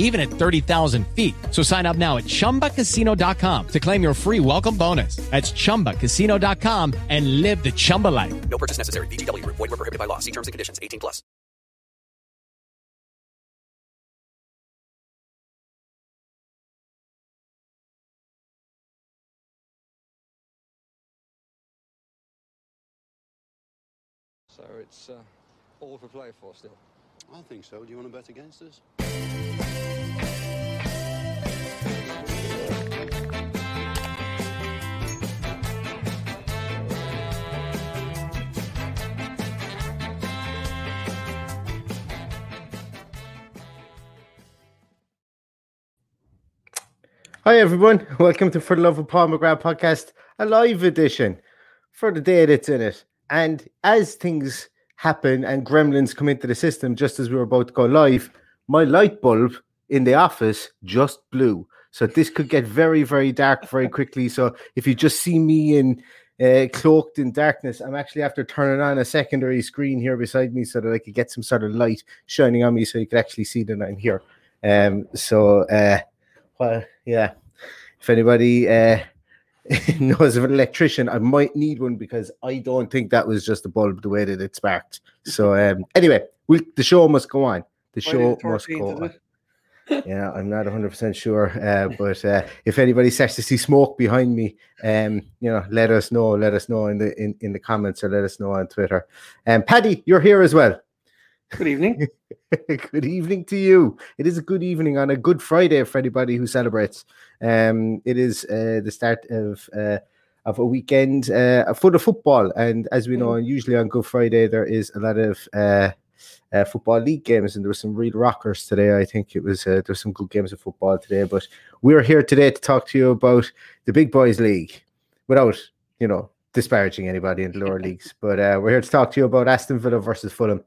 even at 30,000 feet. So sign up now at chumbacasino.com to claim your free welcome bonus. That's chumbacasino.com and live the Chumba life. No purchase necessary. VGW Group. Void were prohibited by law. See terms and conditions. 18 plus. So it's uh, all for play for still. I think so. Do you want to bet against us? Hi everyone, welcome to For the Love of Paul podcast, a live edition for the day that's in it. And as things happen and gremlins come into the system just as we were about to go live, my light bulb in the office just blue. So this could get very, very dark very quickly. So if you just see me in uh, cloaked in darkness, I'm actually after turning on a secondary screen here beside me so that I could get some sort of light shining on me so you could actually see that I'm here. Um, so uh, well, yeah. If anybody uh, knows of an electrician, I might need one because I don't think that was just a bulb the way that it sparked. So um, anyway, we, the show must go on. The show must go on. Yeah, I'm not 100 percent sure, uh, but uh, if anybody starts to see smoke behind me, um, you know, let us know. Let us know in the in, in the comments or let us know on Twitter. And um, Paddy, you're here as well. Good evening. good evening to you. It is a good evening on a Good Friday for anybody who celebrates. Um, it is uh, the start of uh, of a weekend uh, for the football, and as we know, usually on Good Friday there is a lot of uh, football league games, and there were some real rockers today. I think it was uh, were some good games of football today, but we're here today to talk to you about the Big Boys League, without you know disparaging anybody in the lower leagues. But uh, we're here to talk to you about Aston Villa versus Fulham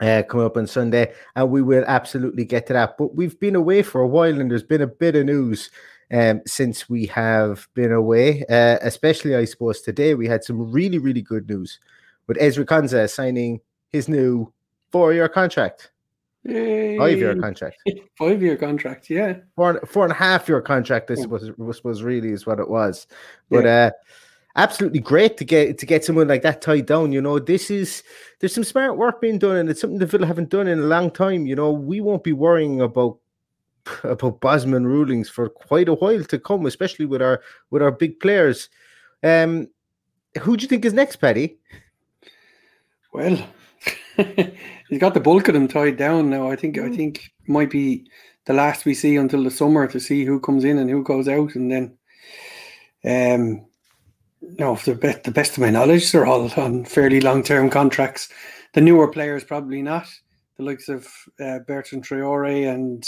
uh, coming up on Sunday, and we will absolutely get to that. But we've been away for a while, and there's been a bit of news um, since we have been away. Uh, especially, I suppose today we had some really, really good news with Ezri Konsa signing his new four-year contract. Five-year contract. Five-year contract, yeah. Four, four and a half year contract. this suppose, I suppose really is what it was. But yeah. uh, absolutely great to get to get someone like that tied down. You know, this is there's some smart work being done, and it's something the Villa haven't done in a long time. You know, we won't be worrying about about Bosman rulings for quite a while to come, especially with our with our big players. Um, who do you think is next, Paddy? Well, he's got the bulk of them tied down now. I think I Hmm. think might be the last we see until the summer to see who comes in and who goes out, and then um no, the best, the best of my knowledge, they're all on fairly long term contracts. The newer players probably not. The likes of uh, Bertrand Traore and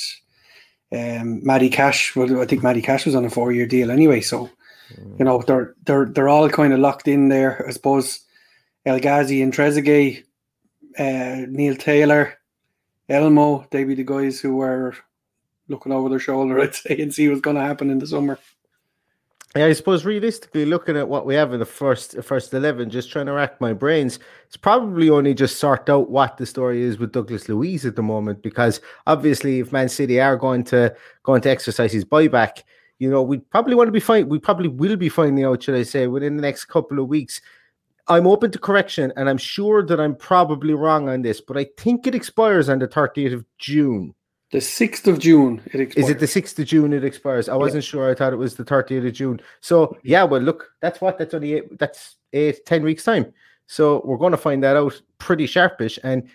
um, Matty Cash. Well, I think Matty Cash was on a four year deal anyway. So, you know, they're they're they're all kind of locked in there. I suppose El Ghazi and Trezeguet, uh, Neil Taylor, Elmo, they be the guys who were looking over their shoulder, I'd say, and see what's going to happen in the summer. Yeah, I suppose realistically, looking at what we have in the first first eleven, just trying to rack my brains, it's probably only just sort out what the story is with Douglas Luiz at the moment, because obviously, if Man City are going to going to exercise his buyback, you know, we probably want to be fine. We probably will be finding out, should I say, within the next couple of weeks. I'm open to correction, and I'm sure that I'm probably wrong on this, but I think it expires on the 30th of June. The 6th of June, it expires. Is it the 6th of June it expires? I wasn't sure. I thought it was the 30th of June. So, yeah, well, look, that's what? That's only eight, that's eight, 10 weeks' time. So, we're going to find that out pretty sharpish. And,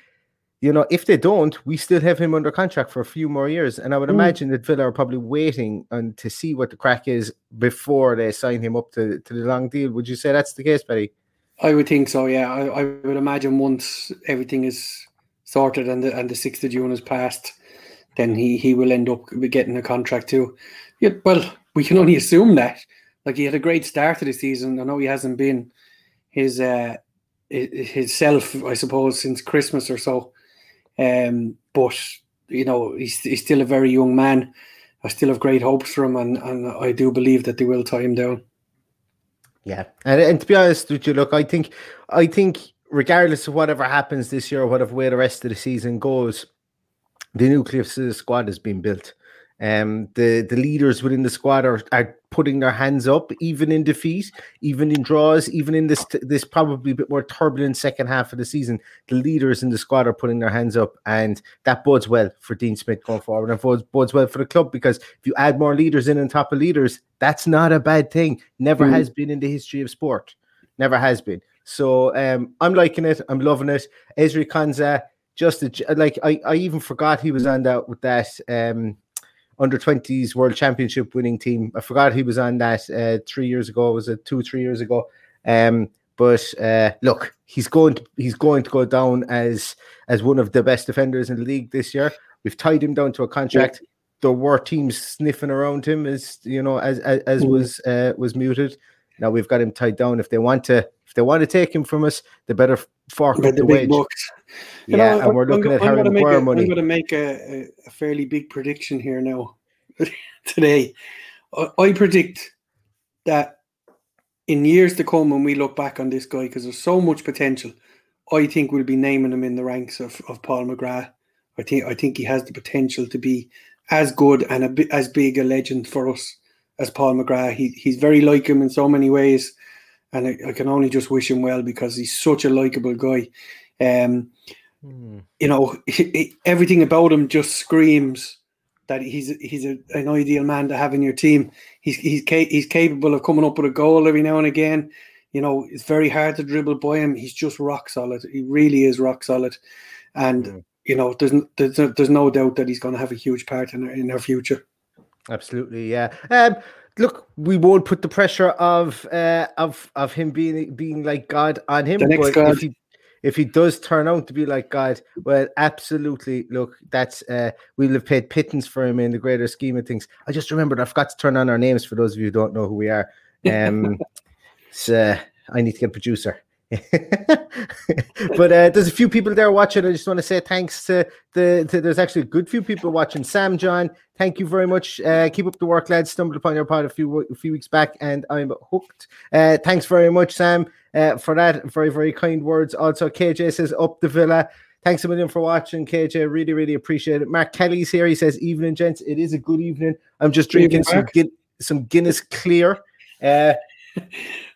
you know, if they don't, we still have him under contract for a few more years. And I would Mm. imagine that Villa are probably waiting on to see what the crack is before they sign him up to, to the long deal. Would you say that's the case, Betty? I would think so. Yeah, I, I would imagine once everything is sorted and the and the sixth of June has passed, then he he will end up getting a contract too. Yeah, well, we can only assume that. Like he had a great start to the season. I know he hasn't been his uh his self, I suppose, since Christmas or so. Um, but you know, he's he's still a very young man. I still have great hopes for him, and, and I do believe that they will tie him down. Yeah, and, and to be honest with you, look, I think, I think, regardless of whatever happens this year, or whatever way the rest of the season goes, the nucleus of the squad has been built. Um, the the leaders within the squad are, are putting their hands up, even in defeat, even in draws, even in this this probably a bit more turbulent second half of the season. The leaders in the squad are putting their hands up, and that bodes well for Dean Smith going forward, and bodes, bodes well for the club because if you add more leaders in on top of leaders, that's not a bad thing. Never Mm. has been in the history of sport. Never has been. So um, I'm liking it. I'm loving it. Ezri Konsa, just a, like I, I even forgot he was on that with that um, under 20s World Championship winning team. I forgot he was on that uh, three years ago. Was it two, three years ago? Um, but uh, look, he's going to he's going to go down as as one of the best defenders in the league this year. We've tied him down to a contract. There were teams sniffing around him as you know as as, as Mhm. was uh, was muted. Now we've got him tied down. If they want to if they want to take him from us, they better fork up the the wage. bucks. Yeah, know, and we're I'm looking at Harry Maguire money. I'm going to make a, a, a fairly big prediction here now today. I, I predict that in years to come, when we look back on this guy, because there's so much potential, I think we'll be naming him in the ranks of, of Paul McGrath. I think I think he has the potential to be as good and a as big a legend for us as Paul McGrath. He, he's very like him in so many ways, and I, I can only just wish him well because he's such a likable guy. Um, You know, he- he- everything about him just screams that he's he's a, an ideal man to have in your team. He's he's ca- he's capable of coming up with a goal every now and again. You know, it's very hard to dribble by him. He's just rock solid. He really is rock solid, and Mm. you know, there's there's no- there's no doubt that he's going to have a huge part in our, in our future. Absolutely, yeah. Um, look, we won't put the pressure of uh, of of him being being like God on him. The next but God. if he if he does turn out to be like God, well, absolutely. Look, that's uh, we'll have paid pittance for him in the greater scheme of things. I just remembered I forgot to turn on our names for those of you who don't know who we are. Um, so I need to get a producer. but uh, there's a few people there watching. I just want to say thanks to the. To, there's actually a good few people watching. Sam, John, thank you very much. Uh, keep up the work, lads. Stumbled upon your pod a few a few weeks back, and I'm hooked. Uh, thanks very much, Sam, uh, for that. Very very kind words. Also, KJ says up the villa. Thanks a million for watching, KJ. Really, really appreciate it. Mark Kelly's here. He says, "Evening, gents. It is a good evening. I'm just drinking evening, some Guin- some Guinness Clear."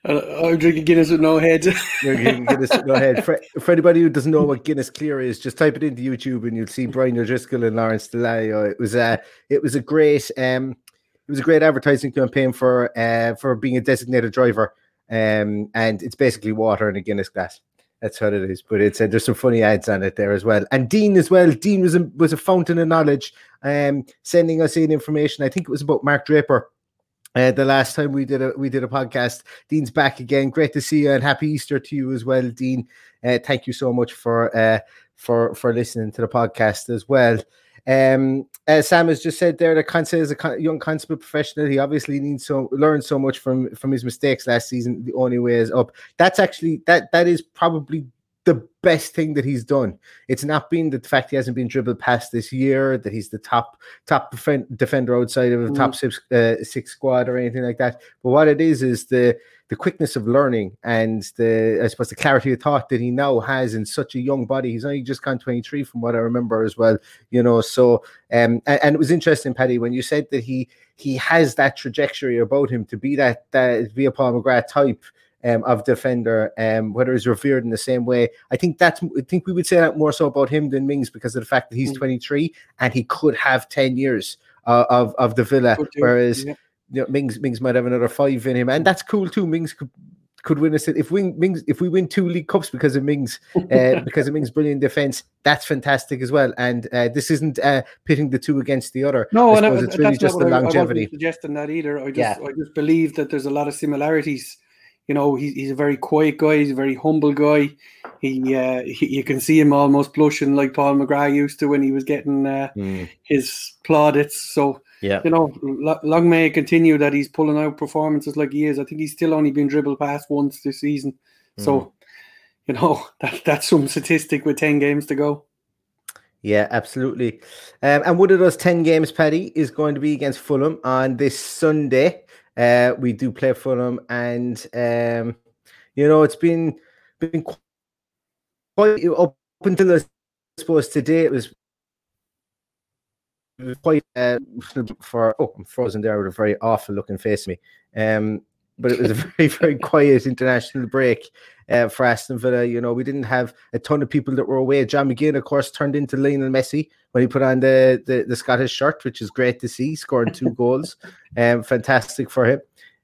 Uh, Uh, I'm drinking Guinness with no head. Getting Guinness. Go ahead. For, for anybody who doesn't know what Guinness Clear is, just type it into YouTube and you'll see Brian O'Driscoll and Lawrence Dallaglio. It was a, it was a great, um, it was a great advertising campaign for, uh, for being a designated driver. Um, and it's basically water in a Guinness glass. That's what it is. But it's uh, there's some funny ads on it there as well. And Dean as well. Dean was a, was a fountain of knowledge, um, sending us in information. I think it was about Mark Draper. Uh, the last time we did a we did a podcast, Dean's back again. Great to see you, and happy Easter to you as well, Dean. Uh, thank you so much for uh, for for listening to the podcast as well. Um, as Sam has just said there, that Konsa is a young consummate professional. He obviously needs so learned so much from from his mistakes last season. The only way is up. That's actually that that is probably the best thing that he's done. It's not been the fact he hasn't been dribbled past this year, that he's the top top defend, defender outside of the mm. top six, uh, six squad or anything like that. But what it is is the the quickness of learning and the I suppose the clarity of thought that he now has in such a young body. He's only just gone 23 from what I remember as well, you know. So um and, and it was interesting, Paddy, when you said that he he has that trajectory about him to be that that be a Paul McGrath type um, of defender, um, whether he's revered in the same way. I think that's I think we would say that more so about him than Mings because of the fact that he's mm. 23 and he could have 10 years uh, of of the Villa, whereas yeah. you know, Mings Mings might have another five in him, and that's cool too. Mings could could win us if we Mings if we win two league cups because of Mings uh, because of Mings' brilliant defense. That's fantastic as well. And uh, this isn't uh, pitting the two against the other. No, I and it's really just the longevity. I, I suggesting that either. I just yeah. I just believe that there's a lot of similarities you know, he's, he's a very quiet guy. He's a very humble guy. He, uh, he you can see him almost blushing like Paul McGrath used to when he was getting uh, mm. his plaudits. So, yeah, you know, long may it continue that he's pulling out performances like he is. I think he's still only been dribbled past once this season. Mm. So, you know, that that's some statistic with ten games to go. Yeah, absolutely. Um, and one of those 10 games, Paddy, is going to be against Fulham on this Sunday. Uh, we do play for them, and um, you know it's been been quite up until I suppose today it was quite uh, for oh I'm frozen there with a very awful looking face me. Um, but it was a very very quiet international break uh, for Aston Villa. You know, we didn't have a ton of people that were away. John McGinn, of course, turned into Lionel Messi when he put on the, the, the Scottish shirt, which is great to see. Scored two goals, um, fantastic for him.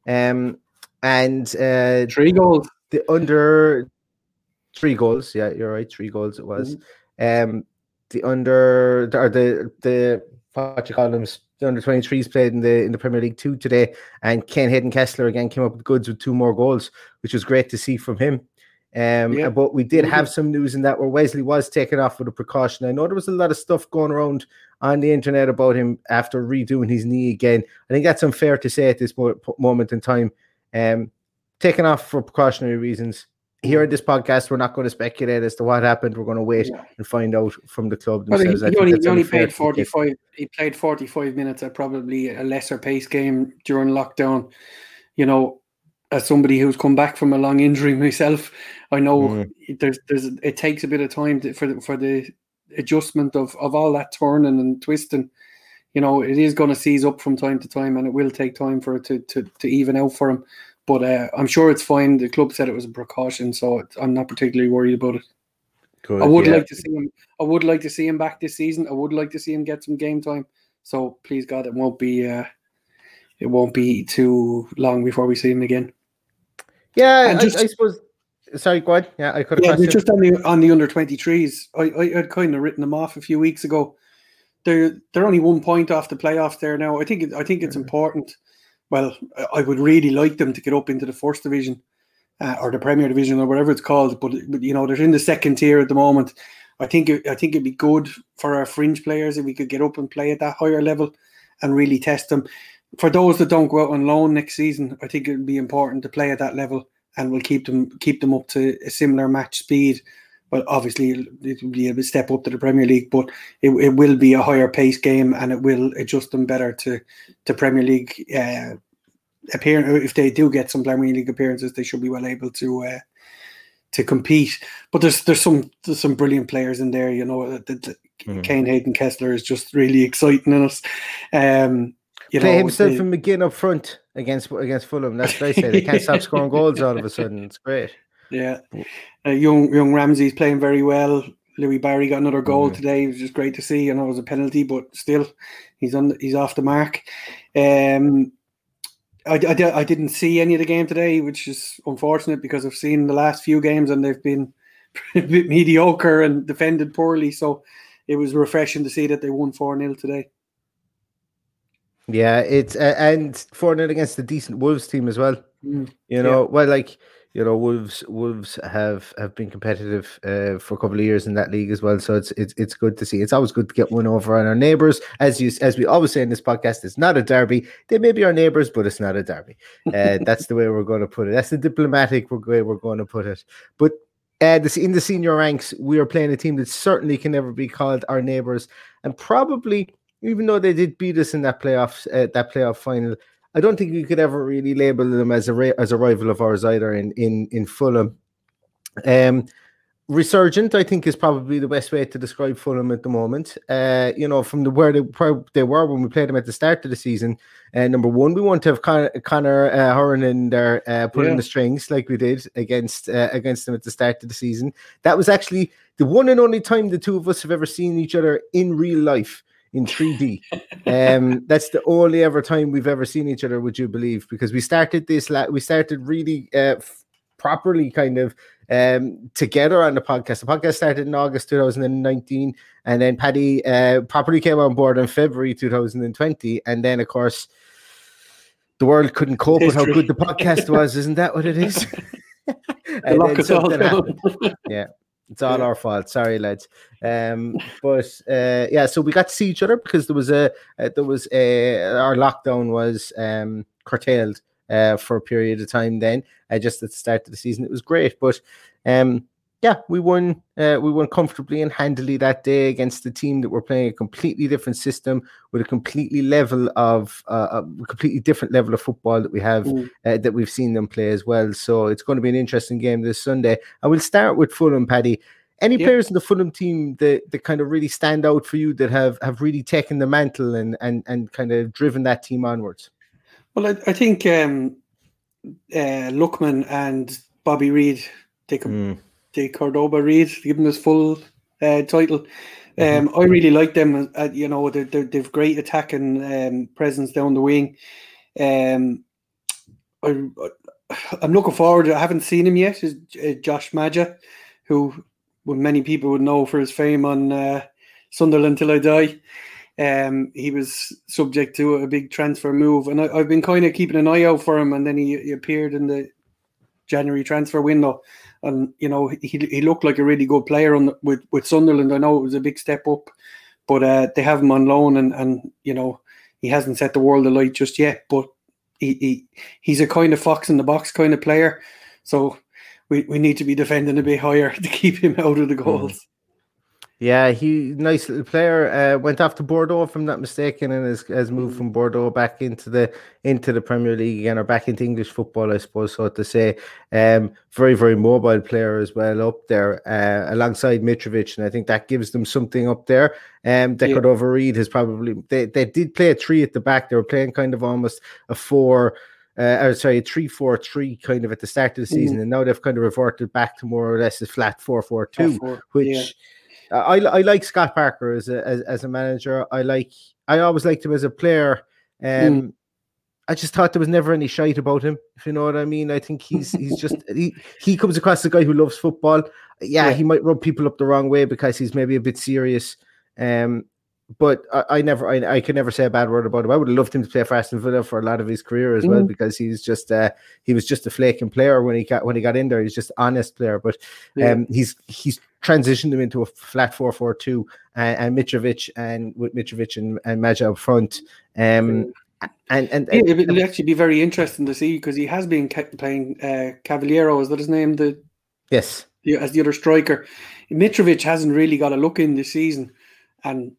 Um, and uh, three goals. The under three goals. Yeah, you're right. Three goals it was. Mm-hmm. Um, the under or the the what you call them the under 23s played in the in the Premier League two today, and Ken Hayden Kessler again came up with goods with two more goals, which was great to see from him. Um, yeah. But we did have some news in that where Wesley was taken off with a precaution. I know there was a lot of stuff going around on the internet about him after redoing his knee again. I think that's unfair to say at this moment in time. Um, taken off for precautionary reasons. Here in this podcast, we're not going to speculate as to what happened. We're going to wait yeah. and find out from the club themselves. Well, he, he only, he only played forty-five. He played forty-five minutes at probably a lesser pace game during lockdown. You know, as somebody who's come back from a long injury myself, I know mm. there's there's it takes a bit of time to, for the, for the adjustment of of all that turning and twisting. You know, it is going to seize up from time to time, and it will take time for it to to, to even out for him. But uh, I'm sure it's fine. The club said it was a precaution, so I'm not particularly worried about it. Good, I would yeah. like to see him. I would like to see him back this season. I would like to see him get some game time. So please God, it won't be. Uh, it won't be too long before we see him again. Yeah, I, just, I, suppose. Sorry, go ahead. Yeah, I could. Yeah, just on the on the under twenty threes. I, I had kind of written them off a few weeks ago. They're they're only one point off the playoffs there now. I think it, I think it's mm-hmm. important. Well, I would really like them to get up into the first division uh, or the Premier Division or whatever it's called. But, but you know they're in the second tier at the moment. I think it, I think it'd be good for our fringe players if we could get up and play at that higher level and really test them for those that don't go out on loan next season, I think it would be important to play at that level, and we'll keep them keep them up to a similar match speed. But obviously, it will be a step up to the Premier League, but it, it will be a higher pace game, and it will adjust them better to to Premier League uh, appearance. If they do get some Premier League appearances, they should be well able to uh, to compete. But there's there's some there's some brilliant players in there. You know, the, the, mm-hmm. Kane Hayden Kessler is just really exciting in us. Um, you play know, himself the, and McGinn up front against against Fulham. That's what I say. They can't stop scoring goals all of a sudden. It's great. Yeah, uh, young young Ramsey's playing very well. Louie Barry got another goal mm-hmm. today. It was just great to see. I know it was a penalty, but still, he's on. He's off the mark. Um, I, I, I didn't see any of the game today, which is unfortunate because I've seen the last few games and they've been a bit mediocre and defended poorly. So it was refreshing to see that they won 4 0 today. Yeah, it's uh, and four 0 against the decent Wolves team as well. Mm, you know, yeah. well, like you know, Wolves Wolves have have been competitive uh, for a couple of years in that league as well. So it's it's it's good to see. It's always good to get one over on our neighbours. As you as we always say in this podcast, it's not a derby. They may be our neighbours, but it's not a derby. Uh, that's the way we're going to put it. That's the diplomatic way we're going to put it. But uh, this in the senior ranks, we are playing a team that certainly can never be called our neighbours, and probably even though they did beat us in that playoff uh, that playoff final, I don't think we could ever really label them as a ra- as a rival of ours either in in in Fulham. Um, resurgent, I think, is probably the best way to describe Fulham at the moment. Uh, you know, from the where they, where they were when we played them at the start of the season. Uh, number one, we want to have Con- Conor uh, Hourihane in there uh, pulling Yeah. the strings like we did against uh, against them at the start of the season. That was actually the one and only time the two of us have ever seen each other in real life in 3D. um, that's the only ever time we've ever seen each other. Would you believe? Because we started this, la- we started really uh, f- properly, kind of um, together on the podcast. The podcast started in August 2019, and then Paddy uh, properly came on board in February 2020, and then of course. The world couldn't cope with how good the podcast was, isn't that what it is? And lock then something happened. Yeah, it's all Yeah. our fault. Sorry, lads. Um, but uh, yeah, so we got to see each other because there was a uh, there was a our lockdown was um curtailed uh for a period of time. Then uh, just at the start of the season, it was great. But um, yeah, we won. Uh, we won comfortably and handily that day against the team that were playing a completely different system with a completely level of uh, a completely different level of football that we have Mm. uh, that we've seen them play as well. So it's going to be an interesting game this Sunday. I will start with Fulham, Paddy. Any Yeah. players in the Fulham team that, that kind of really stand out for you that have, have really taken the mantle and, and, and kind of driven that team onwards? Well, I, I think um, uh, Lookman and Bobby Reid, they could the Cordova-Reid, give them his full uh, title. Um, I really like them. Uh, you know, they're, they're, they've great attacking um, presence down the wing. Um, I, I'm looking forward. I haven't seen him yet. Is uh, Josh Maja, who well, many people would know for his fame on uh, Sunderland till I die. Um, he was subject to a big transfer move, and I, I've been kind of keeping an eye out for him. And then he, he appeared in the January transfer window, and you know he he looked like a really good player on the, with with Sunderland. I know it was a big step up, but uh, they have him on loan, and and you know he hasn't set the world alight just yet. But he, he he's a kind of fox in the box kind of player, so we, we need to be defending a bit higher to keep him out of the goals. Yeah, he nice little player. Uh, went off to Bordeaux, if I'm not mistaken, and has, has moved from Bordeaux back into the into the Premier League again, or back into English football, I suppose, so to say. Um, very very mobile player as well up there, uh, alongside Mitrovic, and I think that gives them something up there. Um, Deckard Yeah. over Reed has probably they they did play a three at the back. They were playing kind of almost a four. Uh, or sorry, a three-four-three kind of at the start of the season, and now they've kind of reverted back to more or less a flat four-four-two Four, which yeah. I I like Scott Parker as a as, as a manager. I like I always liked him as a player. Um, I just thought there was never any shite about him. If you know what I mean, I think he's he's just he he comes across as a guy who loves football. Yeah, Yeah. he might rub people up the wrong way because he's maybe a bit serious. Um, but I, I never I, I can never say a bad word about him. I would have loved him to play for Aston Villa for a lot of his career as well Mhm. because he's just uh he was just a flaking player when he got when he got in there. He's just an honest player, but Yeah. um, he's he's transitioned him into a flat four four two, and, and Mitrovic and with Mitrovic and, and Maja up front. Um, and and, it'll actually be very interesting to see because he has been ca- playing uh, Cavaleiro. Is that his name? The, yes, the as the other striker. Mitrovic hasn't really got a look in this season, and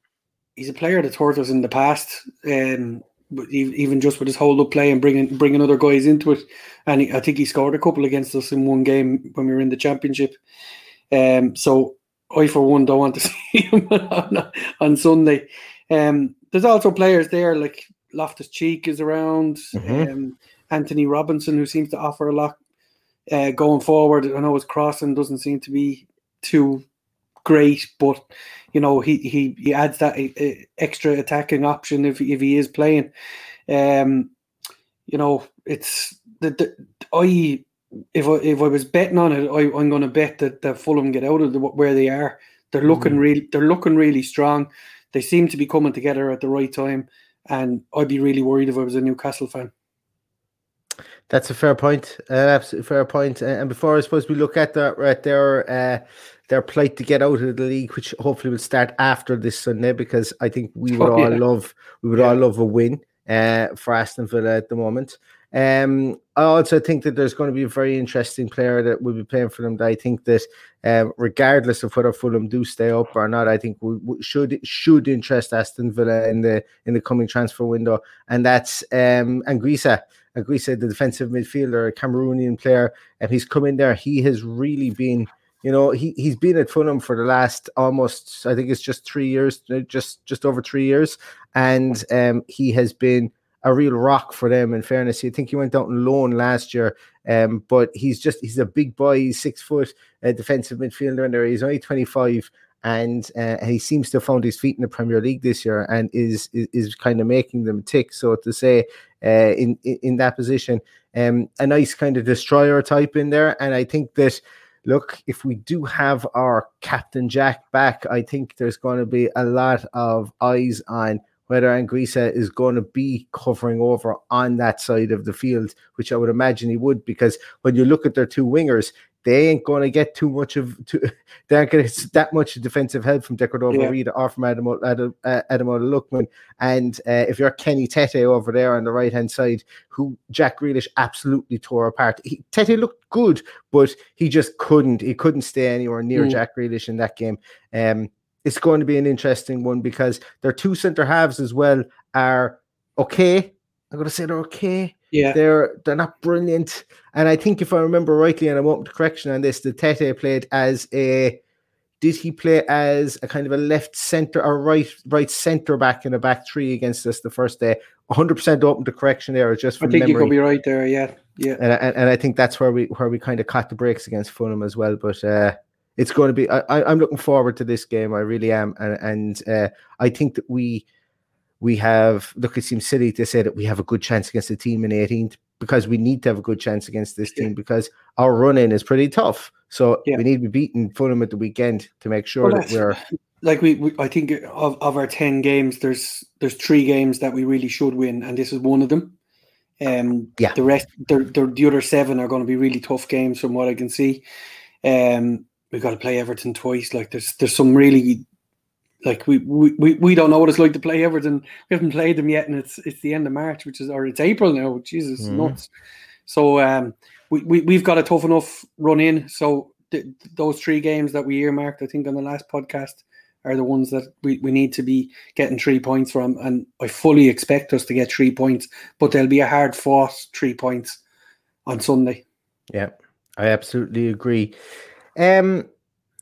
he's a player that's hurt us in the past. Um, even just with his hold up play and bringing bringing other guys into it, and he, I think he scored a couple against us in one game when we were in the championship. Um, so I for one don't want to see him on, on Sunday. Um, there's also players there like Loftus Cheek is around, Mhm. um, Antonee Robinson who seems to offer a lot uh, going forward. I know his crossing doesn't seem to be too great, but you know he he, he adds that uh, uh, extra attacking option if if he is playing. Um, you know, it's the, the I if I if I was betting on it, I, I'm going to bet that, that Fulham get out of the, where they are. They're looking really they're looking really strong. They seem to be coming together at the right time, and I'd be really worried if I was a Newcastle fan. that's a fair point. Uh, absolutely fair point. And, and before I suppose we look at that right there, uh, their plight to get out of the league, which hopefully will start after this Sunday, because I think we would Oh, all yeah. love we would all love a win uh, for Aston Villa at the moment. Um, I also think that there's going to be a very interesting player that will be playing for them. That I think that, um, regardless of whether Fulham do stay up or not, I think we, we should should interest Aston Villa in the in the coming transfer window, and that's um, Anguissa. Anguissa, the defensive midfielder, a Cameroonian player, and he's come in there. He has really been you know he he's been at Fulham for the last almost I think it's just three years, uh, just just over three years, and um, he has been a real rock for them. In fairness, I think he went out on loan last year, um, but he's just he's a big boy. He's six foot, uh, defensive midfielder, and there he's only twenty five. And uh, he seems to have found his feet in the Premier League this year, and is is, is kind of making them tick. So to say, uh, in, in in that position, um, a nice kind of destroyer type in there, and I think that look, if we do have our Captain Jack back, I think there's going to be a lot of eyes on whether Anguissa is going to be covering over on that side of the field, which I would imagine he would, because when you look at their two wingers, they ain't going to get too much of too, they aren't going to get that much defensive help from Decordova yeah. Reid or from Adam Adam, uh, Ademola Lookman. And uh, if you're Kenny Tete over there on the right hand side, who Jack Grealish absolutely tore apart. He, Tete looked good, but he just couldn't. He couldn't stay anywhere near mm. Jack Grealish in that game. Um, it's going to be an interesting one because their two centre halves as well are okay. I'm going to say they're okay yeah, they're they're not brilliant. And I think if I remember rightly, and I want correction on this, the Tete played as a did he play as a kind of a left center or right right center back in a back three against us the first day? 100 percent open to correction there. Just from I think memory. you could be right there. Yeah, yeah. And, and, and I think that's where we where we kind of caught the breaks against Fulham as well. But uh, it's going to be. I, I'm looking forward to this game. I really am, and and uh, I think that we we have look it seems silly to say that we have a good chance against the team in 18th because we need to have a good chance against this team because our run in is pretty tough so yeah. we need to be beating Fulham at the weekend to make sure well, that we're like we, we, I think of, of our 10 games there's there's three games that we really should win and this is one of them um yeah the rest they're, they're, the other seven are going to be really tough games from what I can see um we've got to play Everton twice like there's there's some really like we, we we don't know what it's like to play Everton. We haven't played them yet, and it's it's the end of March, which is or it's April now. Jesus, mm. nuts. So um, we, we we've got a tough enough run in. So th- those three games that we earmarked, I think, on the last podcast, are the ones that we, we need to be getting three points from, and I fully expect us to get three points. But there'll be a hard fought three points on Sunday. Yeah, I absolutely agree. Um,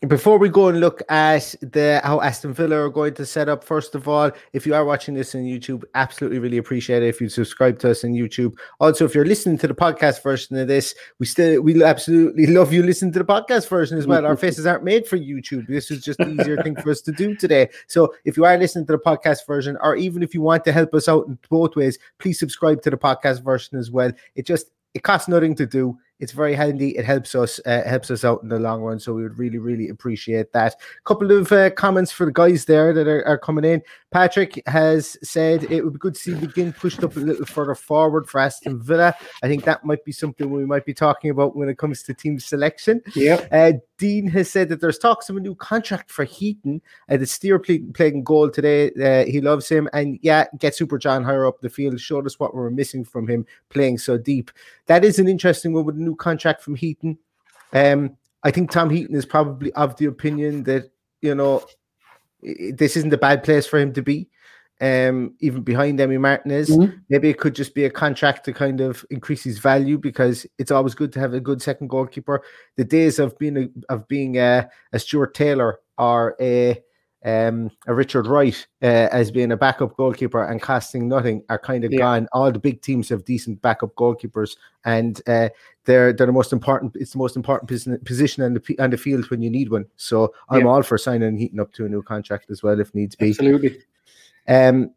before we go and look at the how Aston Villa are going to set up, first of all, if you are watching this on YouTube, absolutely really appreciate it if you subscribe to us on YouTube. Also, if you're listening to the podcast version of this, we still we absolutely love you listening to the podcast version as well. Our faces aren't made for YouTube. This is just the easier thing for us to do today. So if you are listening to the podcast version, or even if you want to help us out in both ways, please subscribe to the podcast version as well. It just it costs nothing to do it's very handy. It helps us uh, helps us out in the long run. So we would really really appreciate that. A couple of uh, comments for the guys there that are, are, coming in. Patrick has said it would be good to see begin pushed up a little further forward for Aston Villa. I think that might be something we might be talking about when it comes to team selection. Yeah. Uh, Dean has said that there's talks of a new contract for Heaton. Uh, the steer play, playing goal today. Uh, he loves him, and yeah, get Super John higher up the field. Showed us what we were missing from him playing so deep. That is an interesting one with new contract from Heaton. Um, I think Tom Heaton is probably of the opinion that you know this isn't a bad place for him to be. Um, even behind Emi Martinez, mm-hmm. maybe it could just be a contract to kind of increase his value because it's always good to have a good second goalkeeper. The days of being a, of being a, a Stuart Taylor or a um, a Richard Wright uh, as being a backup goalkeeper and costing nothing are kind of yeah. gone. All the big teams have decent backup goalkeepers, and uh, they're they're the most important. It's the most important position on the on the field when you need one. So I'm yeah. all for signing and heating up to a new contract as well if needs be. Absolutely. Um,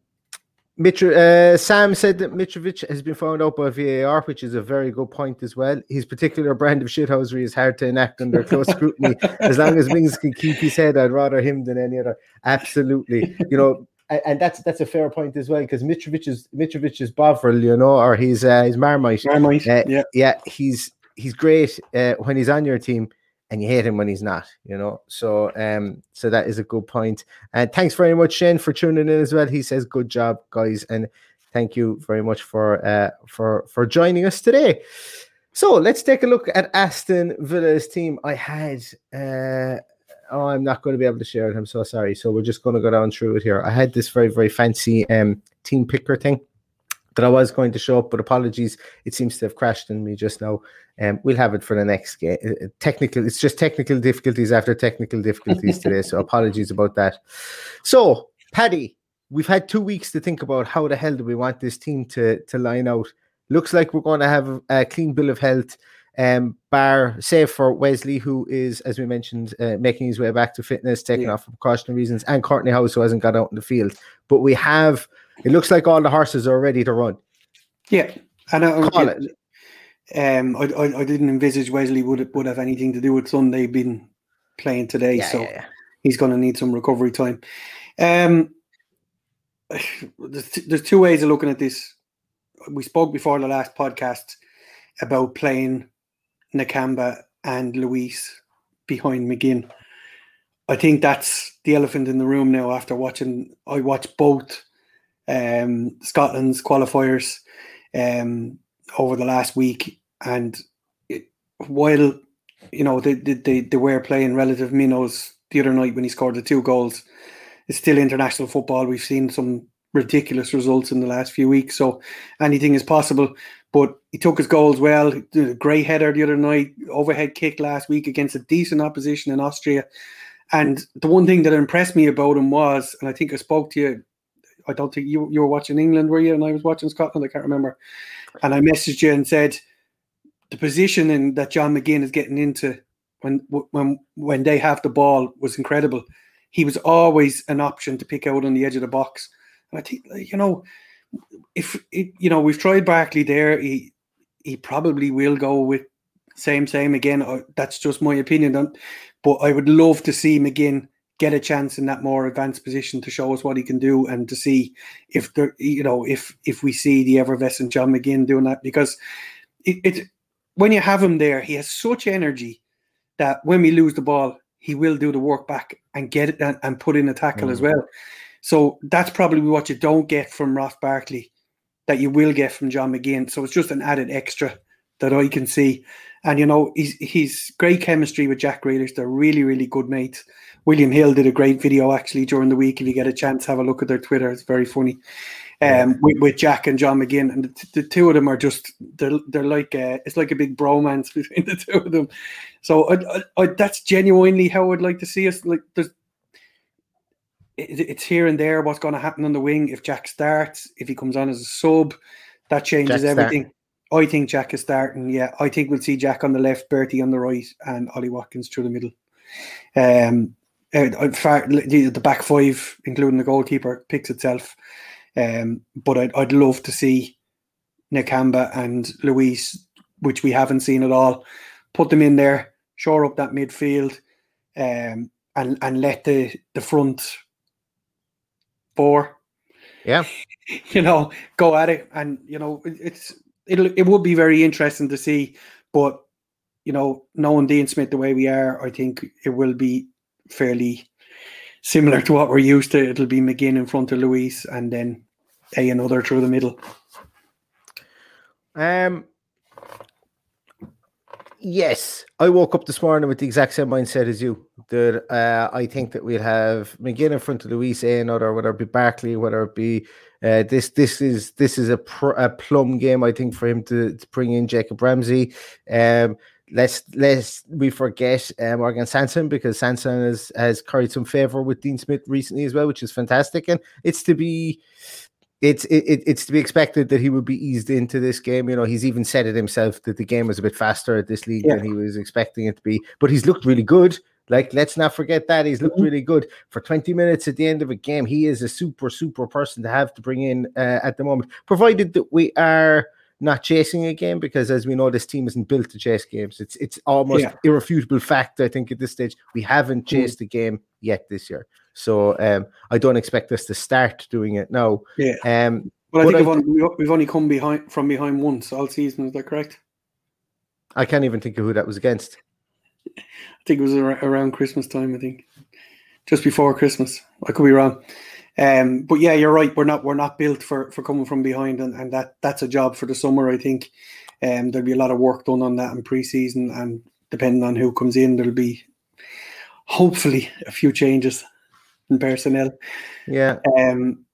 Mitro, uh, Sam said that Mitrovic has been found out by VAR, which is a very good point as well. His particular brand of shithousery is hard to enact under close scrutiny. as long as Mings can keep his head, I'd rather him than any other. Absolutely, you know, and that's that's a fair point as well because Mitrovic is Mitrovic is Bovril, you know, or he's uh, he's Marmite. Marmite, uh, yeah, yeah, he's he's great uh, when he's on your team and you hate him when he's not, you know. So um, so that is a good point. And thanks very much, Shane, for tuning in as well. He says, Good job, guys. And thank you very much for uh, for for joining us today. So let's take a look at Aston Villa's team. I had uh, oh, I'm not going to be able to share it. I'm so sorry. So we're just going to go down through it here. I had this very very fancy um, team picker thing that I was going to show up, but apologies, it seems to have crashed in me just now. Um, we'll have it for the next game. Uh, technical, it's just technical difficulties after technical difficulties today. So apologies about that. So, Paddy, we've had two weeks to think about how the hell do we want this team to to line out. Looks like we're going to have a clean bill of health. Um, bar save for Wesley, who is, as we mentioned, uh, making his way back to fitness, taking Yeah. off for precautionary reasons, and Courtney Hause, who hasn't got out in the field. But we have. It looks like all the horses are ready to run. Yeah, and I, Call yeah, um, I, I, I didn't envisage Wesley would would have anything to do with Sunday being playing today, Yeah, so yeah, he's going to need some recovery time. Um, there's, there's two ways of looking at this. We spoke before the last podcast about playing Nakamba and Luiz behind McGinn. I think that's the elephant in the room now. After watching, I watched both um, Scotland's qualifiers um, over the last week, and it, while you know they, they they they were playing relative minnows the other night when he scored the two goals, it's still international football. We've seen some ridiculous results in the last few weeks, so anything is possible. But he took his goals well. Great header the other night, overhead kick last week against a decent opposition in Austria. And the one thing that impressed me about him was, and I think I spoke to you, I don't think you you were watching England, were you? And I was watching Scotland. I can't remember. And I messaged you and said the positioning that John McGinn is getting into when when when they have the ball was incredible. He was always an option to pick out on the edge of the box. And I think you know if it, you know we've tried Barkley there, he he probably will go with same same again. That's just my opinion. But I would love to see McGinn get a chance in that more advanced position to show us what he can do and to see if there you know if if we see the effervescent John McGinn doing that because it, it when you have him there he has such energy that when we lose the ball he will do the work back and get it and, and put in a tackle as mm. well so that's probably what you don't get from Ross Barkley that you will get from John McGinn so it's just an added extra that I can see and you know he's he's great chemistry with Jack Grealish they're really really good mates William Hill did a great video actually during the week. If you get a chance, have a look at their Twitter. It's very funny. Um, with, with Jack and John McGinn, and the, the two of them are just they're they're like uh it's like a big bromance between the two of them. So I, I, I, that's genuinely how I'd like to see us. Like there's, it, it's here and there what's going to happen on the wing if Jack starts, if he comes on as a sub, that changes Jack's everything. I think Jack is starting. Yeah, I think we'll see Jack on the left, Bertie on the right, and Ollie Watkins through the middle. Um, uh, the back five, including the goalkeeper, picks itself. Um, but I'd, I'd love to see Nakamba and Luiz, which we haven't seen at all, put them in there, shore up that midfield, um, and and let the the front four, Yeah. you know, go at it. And you know, it's it'll it would be very interesting to see, but you know, knowing Dean Smith the way we are, I think it will be fairly similar to what we're used to. It'll be McGinn in front of Luiz and then a another through the middle. Um. Yes, I woke up this morning with the exact same mindset as you. That uh, I think that we'll have McGinn in front of Luiz A or whether it be Barkley, whether it be uh, this. This is this is a, pr- a plum game. I think for him to, to bring in Jacob Ramsey. Um, let's let's we forget uh, Morgan Sanson because Sanson has has carried some favor with Dean Smith recently as well, which is fantastic, and it's to be it's it, it- it's to be expected that he would be eased into this game. You know, he's even said it himself that the game was a bit faster at this league Yeah. than he was expecting it to be. But he's looked really good. Like, let's not forget that he's looked Mhm. really good for 20 minutes at the end of a game. He is a super, super person to have to bring in uh, at the moment, provided that we are not chasing a game, because as we know, this team isn't built to chase games. It's it's almost Yeah. irrefutable fact. I think at this stage we haven't chased a game yet this year. So um, I don't expect us to start doing it now. Yeah. Um, Well, I think I we've only, we've only come behind from behind once all season. Is that correct? I can't even think of who that was against. I think it was ar- around Christmas time. I think just before Christmas. I could be wrong. Um, but yeah, you're right. We're not we're not built for for coming from behind, and, and that that's a job for the summer. I think um, there'll be a lot of work done on that in preseason, and depending on who comes in, there'll be hopefully a few changes in personnel. Yeah. Um,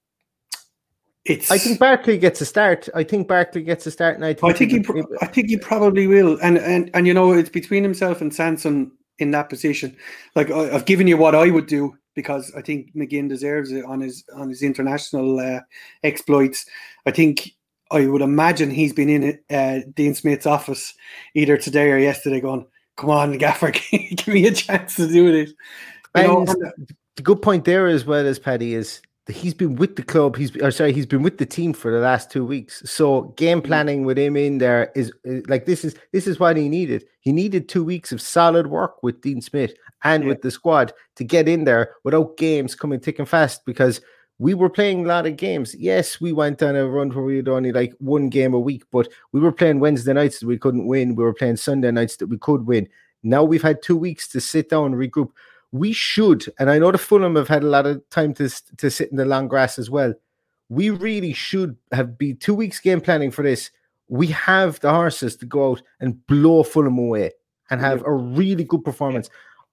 it's. I think Barkley gets a start. I think Barkley gets a start, and I think I think he. Pro- I think he probably will, and and and you know, it's between himself and Sanson in that position. Like I, I've given you what I would do because I think McGinn deserves it on his on his international uh, exploits. I think I would imagine he's been in uh, Dean Smith's office either today or yesterday, going, "Come on, Gaffer, give me a chance to do this." You know, And and- the good point there as well as Paddy is that he's been with the club. He's or sorry, he's been with the team for the last two weeks. So game mm-hmm. planning with him in there is, is like this is this is what he needed. He needed two weeks of solid work with Dean Smith and Yeah. with the squad to get in there without games coming thick and fast because we were playing a lot of games. Yes, we went on a run where we had only like one game a week, but we were playing Wednesday nights that we couldn't win. We were playing Sunday nights that we could win. Now we've had two weeks to sit down and regroup. We should, and I know the Fulham have had a lot of time to to sit in the long grass as well. We really should have be two weeks game planning for this. We have the horses to go out and blow Fulham away and have a really good performance.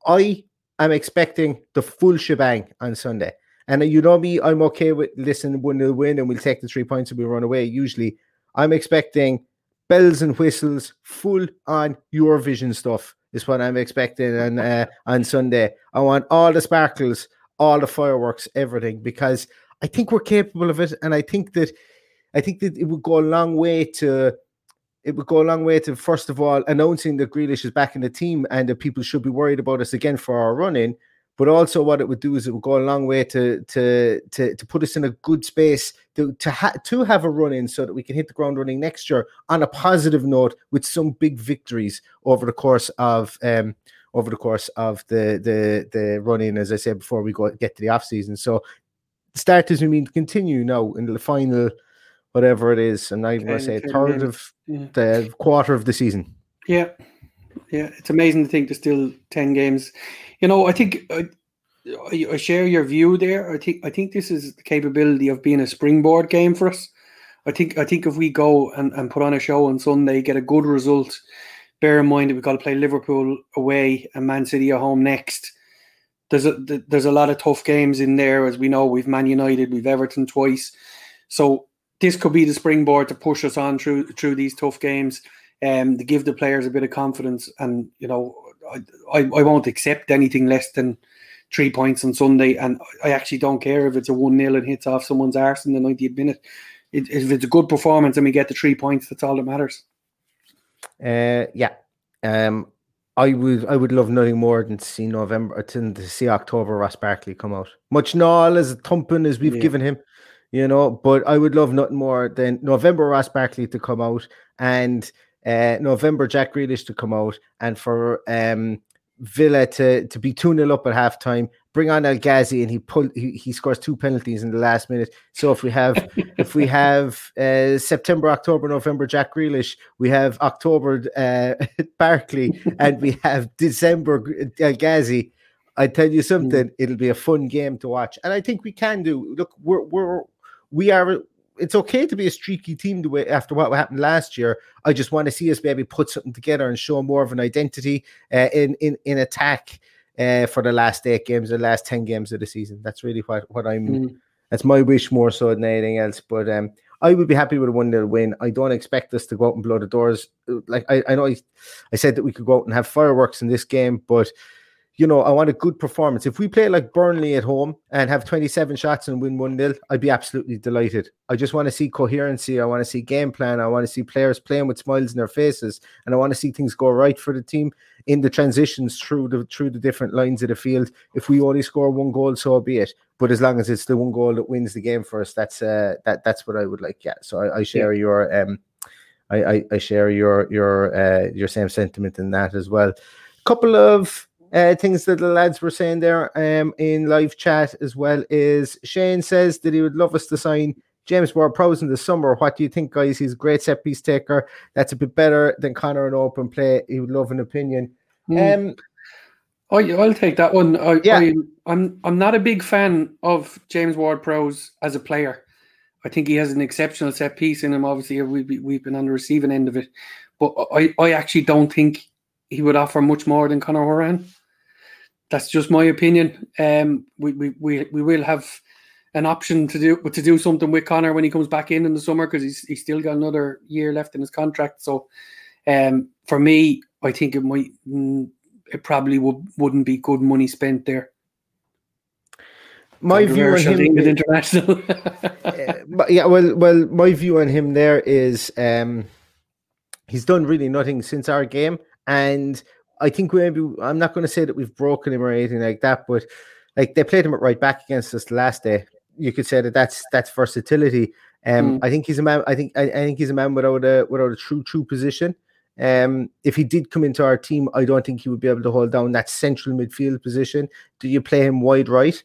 I am expecting the full shebang on Sunday. And you know me, I'm okay with listen, one nil win and we'll take the three points and we run away. Usually, I'm expecting bells and whistles, full on Eurovision stuff is what I'm expecting on uh, on Sunday. I want all the sparkles, all the fireworks, everything because I think we're capable of it, and I think that I think that it would go a long way to it would go a long way to first of all announcing that Grealish is back in the team and that people should be worried about us again for our running. But also, what it would do is it would go a long way to to to, to put us in a good space to to, ha- to have a run in so that we can hit the ground running next year on a positive note with some big victories over the course of um over the course of the the the running as I said before we go get to the off season. So start as we mean to continue now in the final whatever it is, and I'm going to say third of Yeah. the quarter of the season. Yeah, yeah, it's amazing to think there's still ten games. You know, I think I, I, I share your view there. I think I think this is the capability of being a springboard game for us. I think I think if we go and, and put on a show on Sunday, get a good result. Bear in mind that we've got to play Liverpool away and Man City at home next. There's a there's a lot of tough games in there, as we know. We've Man United, we've Everton twice, so this could be the springboard to push us on through through these tough games um, to give the players a bit of confidence. And you know, I, I, I won't accept anything less than three points on Sunday. And I actually don't care if it's a one 0 and hits off someone's arse in the 90th minute. It, if it's a good performance and we get the three points, that's all that matters. Uh, yeah. Um, I would I would love nothing more than to see November than to see October Ross Barkley come out. Much null as thumping as we've Yeah. given him, you know. But I would love nothing more than November Ross Barkley to come out and uh, November Jack Grealish to come out and for um, Villa to to be 2 0 up at halftime, bring on El Ghazi and he pull he, he scores two penalties in the last minute. So if we have if we have uh, September, October, November Jack Grealish, we have October uh, Barkley, and we have December El Ghazi. I tell you something, it'll be a fun game to watch, and I think we can do. Look, we're we're we are. It's okay to be a streaky team the way after what happened last year. I just want to see us maybe put something together and show more of an identity uh, in in in attack uh, for the last eight games, the last ten games of the season. That's really what what I'm. Mm. That's my wish more so than anything else. But um, I would be happy with a one 0 win. I don't expect us to go out and blow the doors. Like I, I know I, I said that we could go out and have fireworks in this game, but you know, I want a good performance. If we play like Burnley at home and have 27 shots and win 1 0, I'd be absolutely delighted. I just want to see coherency. I want to see game plan. I want to see players playing with smiles in their faces. And I want to see things go right for the team in the transitions through the through the different lines of the field. If we only score one goal, so be it. But as long as it's the one goal that wins the game for us, that's uh that that's what I would like. Yeah. So I, I share your um I, I, I share your your uh your same sentiment in that as well. Couple of uh, things that the lads were saying there um, in live chat as well is Shane says that he would love us to sign James Ward Prowse in the summer. What do you think, guys? He's a great set piece taker. That's a bit better than Conor in open play. He would love an opinion. Mm. Um, Oh, I'll take that one. I, Yeah. I, I'm I'm not a big fan of James Ward-Prowse as a player. I think he has an exceptional set piece in him. Obviously, we've be- we've been on the receiving end of it, but I, I actually don't think he would offer much more than Conor Hourihane. That's just my opinion. Um, we, we, we, we will have an option to do to do something with Conor when he comes back in in the summer because he's he's still got another year left in his contract. So, um, for me, I think it might mm, it probably would wouldn't be good money spent there. My view on him, with international. Uh, yeah, well, well, my view on him there is um, he's done really nothing since our game, and I think maybe I'm not going to say that we've broken him or anything like that, but like they played him at right back against us the last day. You could say that that's that's versatility. Um, I think he's a man. I think I, I think he's a man without a without a true true position. Um, if he did come into our team, I don't think he would be able to hold down that central midfield position. Do you play him wide right?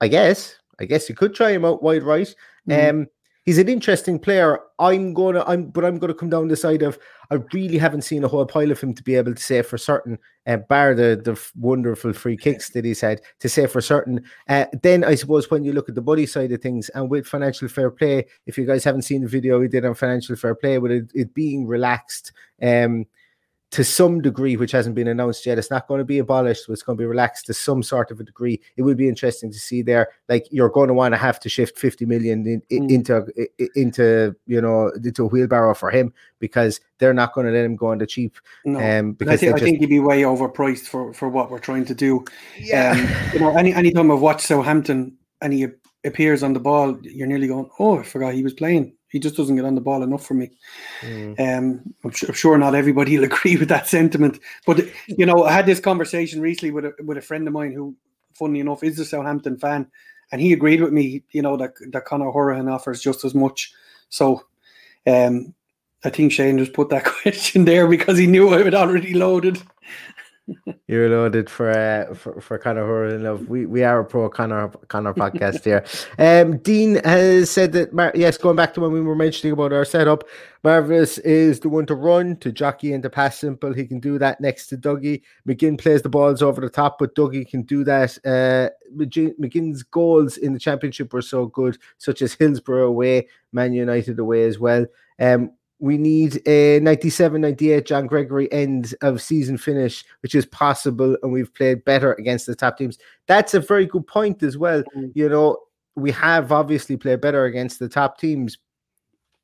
I guess. I guess you could try him out wide right. Mhm. Um, he's an interesting player. I'm gonna, I'm, but I'm gonna come down the side of I really haven't seen a whole pile of him to be able to say for certain, uh, bar the the wonderful free kicks that he's had to say for certain. Uh, then I suppose when you look at the body side of things and with financial fair play, if you guys haven't seen the video we did on financial fair play with it, it being relaxed, um, to some degree, which hasn't been announced yet. It's not going to be abolished, but it's going to be relaxed to some sort of a degree. It would be interesting to see there. Like you're going to want to have to shift 50 million in, in- Mm. into into you know into a wheelbarrow for him because they're not going to let him go on the cheap. no, Um, I because think, they I think he'd be way overpriced for, for what we're trying to do. yeah. Um, you know, any any time I've watched Southampton and he appears on the ball, you're nearly going, "Oh, I forgot he was playing." He just doesn't get on the ball enough for me. Mm. Um, I'm, sure, I'm sure not everybody will agree with that sentiment, but you know, I had this conversation recently with a, with a friend of mine who, funny enough, is a Southampton fan, and he agreed with me. You know that that Conor Hourihane offers just as much. So, um, I think Shane just put that question there because he knew I had already loaded. You're loaded for uh, for for Conor Hourihane love. We we are a pro Conor Conor podcast here. Um, Dean has said that Mar- yes, going back to when we were mentioning about our setup, Marvelous is the one to run to jockey and to pass simple. He can do that next to Dougie. McGinn plays the balls over the top, but Dougie can do that. Uh, McGinn- McGinn's goals in the championship were so good, such as Hillsborough away, Man United away as well. Um, we need a 97 98 John Gregory end of season finish, which is possible, and we've played better against the top teams. That's a very good point as well. Mm. You know, we have obviously played better against the top teams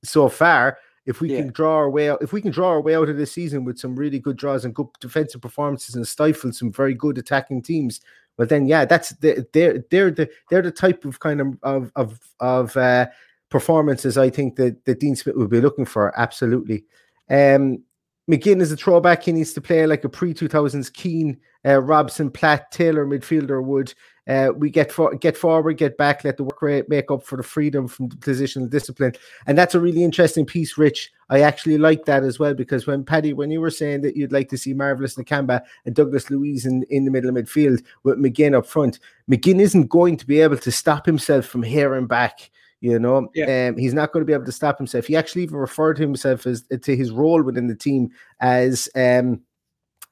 so far. If we Yeah. can draw our way out, if we can draw our way out of this season with some really good draws and good defensive performances and stifle some very good attacking teams, well then yeah, that's the, they're they're the they're the type of kind of of of, of uh, performances I think that, that Dean Smith would be looking for. Absolutely. Um, McGinn is a throwback. He needs to play like a pre 2000s Keane, uh, Robson, Platt, Taylor midfielder would. Uh, we get for, get forward, get back, let the work rate make up for the freedom from the positional discipline. And that's a really interesting piece, Rich. I actually like that as well because when Paddy, when you were saying that you'd like to see Marvelous Nakamba and Douglas Luiz in, in the middle of midfield with McGinn up front, McGinn isn't going to be able to stop himself from and back. You know, Yeah. um, he's not going to be able to stop himself. He actually even referred to himself as to his role within the team as um,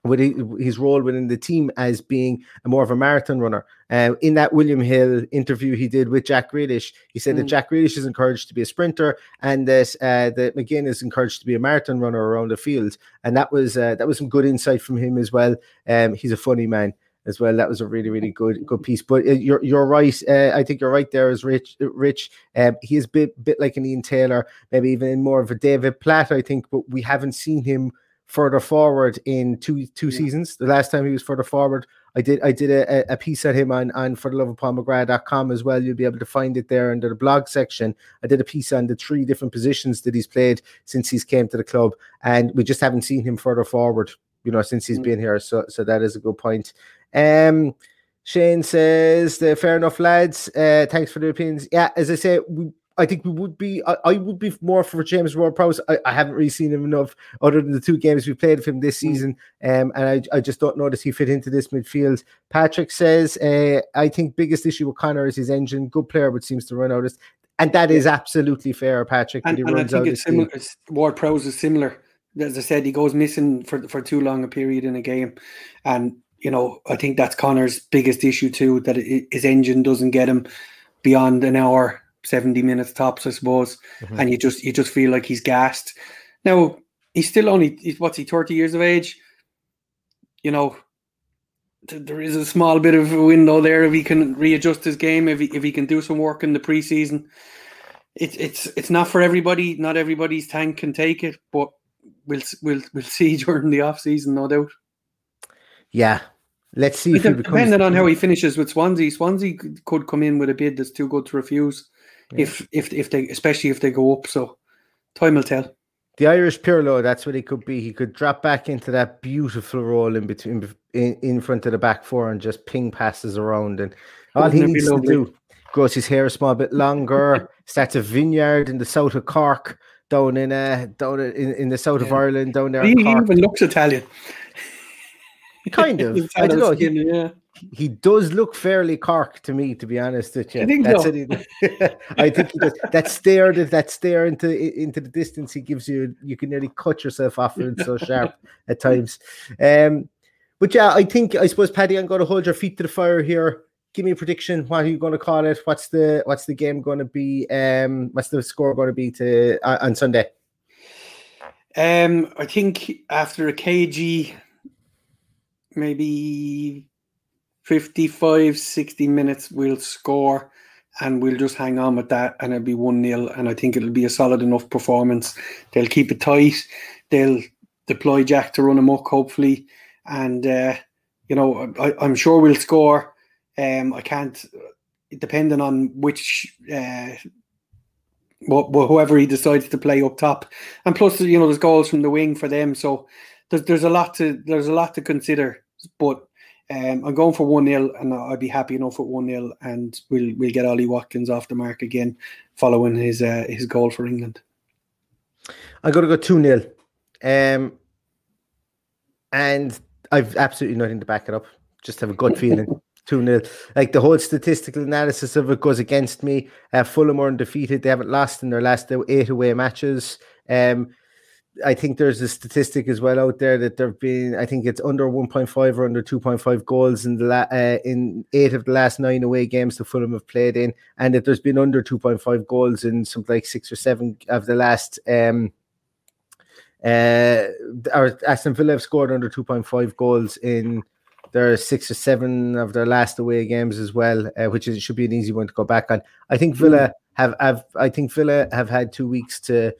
with hi- his role within the team as being a more of a marathon runner. Uh, in that William Hill interview he did with Jack Grealish, he said that Mm. Jack Grealish is encouraged to be a sprinter and that uh, that McGinn is encouraged to be a marathon runner around the field. And that was uh, that was some good insight from him as well. Um, he's a funny man as well. That was a really really good good piece. But uh, you're you're right. Uh, I think you're right there. As Rich Rich, um, he is a bit bit like an Ian Taylor, maybe even more of a David Platt. I think, but we haven't seen him further forward in two two Yeah. seasons. The last time he was further forward, I did I did a, a- piece on him on on for the love of Paul McGrath.com as well. You'll be able to find it there under the blog section. I did a piece on the three different positions that he's played since he's came to the club, and we just haven't seen him further forward. You know, since he's Mm. been here. So so that is a good point. Um. Shane says, the fair enough, lads. Uh, thanks for the opinions. Yeah, as I say, we, I think we would be, I, I would be more for James Ward Prowse. I, I haven't really seen him enough other than the two games we played of him this Mm. season. Um, and I, I just don't notice he fit into this midfield. Patrick says, uh, I think biggest issue with Conor is his engine. Good player, but seems to run out. of And that is absolutely fair, Patrick. And, he and I runs out think of it's similar. Ward Prowse is similar. As I said, he goes missing for for too long a period in a game, and you know, I think that's Conor's biggest issue too. That it, his engine doesn't get him beyond an hour, seventy minutes tops, I suppose. Mhm. And you just you just feel like he's gassed. Now he's still only he's, what's he thirty years of age. You know, th- there is a small bit of a window there if he can readjust his game. If he if he can do some work in the preseason, it's it's it's not for everybody. Not everybody's tank can take it, but we'll we'll we'll see during the off season, no doubt. Yeah. Let's see if he becomes Depending on how he finishes with Swansea, Swansea could- come in with a bid that's too good to refuse. If if if they especially if they go up, so time will tell. the Irish Pirlo, that's what he could be. He could drop back into that beautiful role in between in, in front of the back four and just ping passes around. And all Wouldn't he needs to do grows his hair a small bit longer, starts a vineyard in the south of Cork, down in uh down in, in the south of Ireland, down there. He, he even looks Italian. Kind of. I don't know. He, yeah. he does look fairly Cork to me, to be honest with you. You think That's so? it. I think he does. That stare, that, that stare into into the distance, he gives you. You can nearly cut yourself off it. It's so sharp at times. Um, but yeah, I think I suppose Paddy, I'm going to hold your feet to the fire here. Give me a prediction. What are you going to call it? What's the what's the game going to be? Um, what's the score going to be to uh, on Sunday? Um, I think after a KG, maybe 55, 60 minutes, we'll score and we'll just hang on with that and it'll be 1 0. And I think it'll be a solid enough performance. They'll keep it tight. They'll deploy Jack to run amok, hopefully. And, uh, you know, I, I'm sure we'll score. Um, I can't, depending on which. Uh, wh- wh- whoever he decides to play up top, and plus you know there's goals from the wing for them, so there's there's a lot to there's a lot to consider. But um, I'm going for one 0 and I'd be happy enough with one 0 and we'll we'll get Ollie Watkins off the mark again, following his uh, his goal for England. I'm going to go 2 0. Um, and I've absolutely nothing to back it up. Just have a gut feeling. 2 0. Like the whole statistical analysis of it goes against me. Uh, Fulham are undefeated. They haven't lost in their last eight away matches. Um, I think there's a statistic as well out there that there've been, I think it's under 1.5 or under 2.5 goals in the la- uh, in eight of the last nine away games the Fulham have played in, and that there's been under 2.5 goals in something like six or seven of the last um, uh, our Aston Villa have scored under 2.5 goals in their six or seven of their last away games as well, uh, which is, should be an easy one to go back on. I think Villa have, have I think Villa have had two weeks to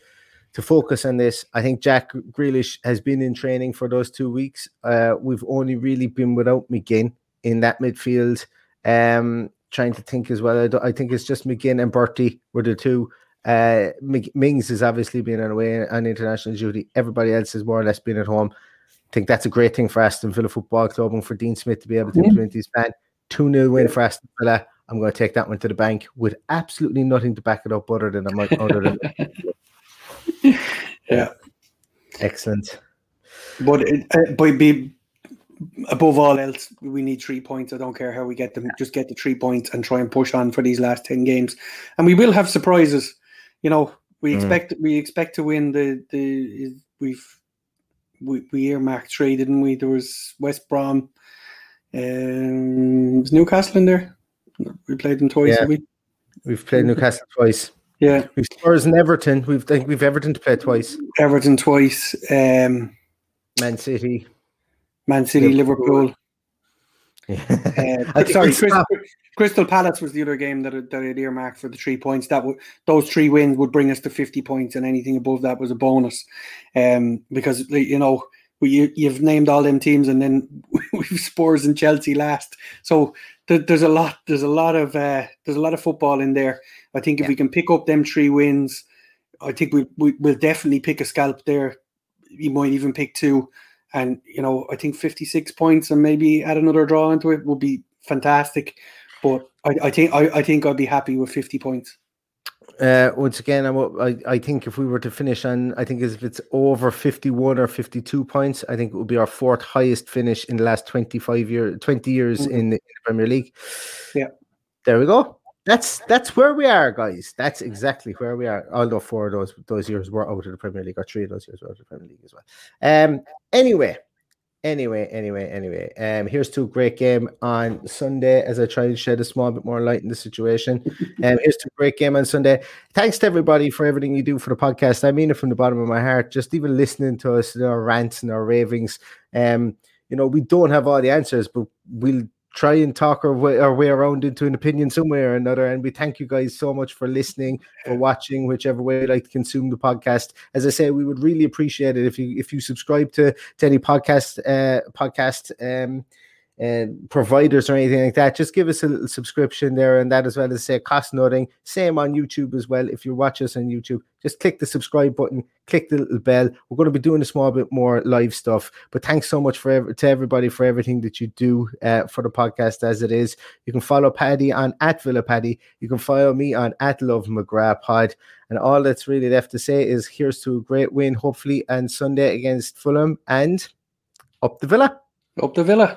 to focus on this. I think Jack Grealish has been in training for those two weeks. Uh, we've only really been without McGinn in that midfield. Um, trying to think as well. I, I think it's just McGinn and Bertie were the two. Uh, Ming- Mings has obviously been on away on international duty. Everybody else has more or less been at home. I think that's a great thing for Aston Villa Football Club and for Dean Smith to be able to Yeah. implement his plan. 2 0 win for Aston Villa. I'm going to take that one to the bank with absolutely nothing to back it up other than, other than Yeah, excellent. but it, uh, but be above all else, we need three points. I don't care how we get them. Just get the three points and try and push on for these last ten games. And we will have surprises. You know, we Mm. expect we expect to win the the we've we, we earmarked three, didn't we? There was West Brom, um, was Newcastle in there. We played them twice. Yeah. we? We've played Newcastle twice. Yeah, We've Spurs and Everton. We've think we've Everton to play twice. Everton twice. Um, Man City. Man City, Liverpool. Liverpool. Uh, sorry, Crystal. Crystal Palace was the other game that that I'd earmarked for the three points. That would those three wins would bring us to fifty points, and anything above that was a bonus. Um, because you know we you, you've named all them teams, and then we've Spurs and Chelsea last. So there, there's a lot there's a lot of uh, there's a lot of football in there. I think if we can pick up them three wins, I think we, we we'll definitely pick a scalp there. You might even pick two. And you know, I think 56 points and maybe add another draw into it would be fantastic. But I, I think I, I think I'd be happy with 50 points. Uh, once again, I'm, I I think if we were to finish on, I think if it's over 51 or 52 points, I think it would be our fourth highest finish in the last 25 years, 20 years Mhm. in, the, in the Premier League. Yeah. there we go. That's that's where we are, guys. That's exactly where we are. Although four of those those years were out of the Premier League, or three of those years were out of the Premier League as well. Um. Anyway, Anyway, anyway, anyway. Um, here's to a great game on Sunday as I try to shed a small bit more light in the situation. Um, here's to a great game on Sunday. Thanks to everybody for everything you do for the podcast. I mean it from the bottom of my heart. Just even listening to us, our rants and our ravings. Um, you know, we don't have all the answers, but we'll try and talk our way, our way around into an opinion somewhere or another. And we thank you guys so much for listening, for watching, whichever way you like to consume the podcast. As I say, we would really appreciate it if you if you subscribe to, to any podcast uh, podcast um, providers or anything like that, just give us a little subscription there and that as well as say cost nothing. Same on YouTube as well. If you watch us on YouTube, just click the subscribe button, click the little bell. We're going to be doing a small bit more live stuff. But thanks so much for to everybody for everything that you do uh, for the podcast as it is. You can follow Paddy on at Villa Paddy. You can follow me on at Love McGrath Pod. And all that's really left to say is here's to a great win, hopefully, and Sunday against Fulham and up the Villa. Up the Villa.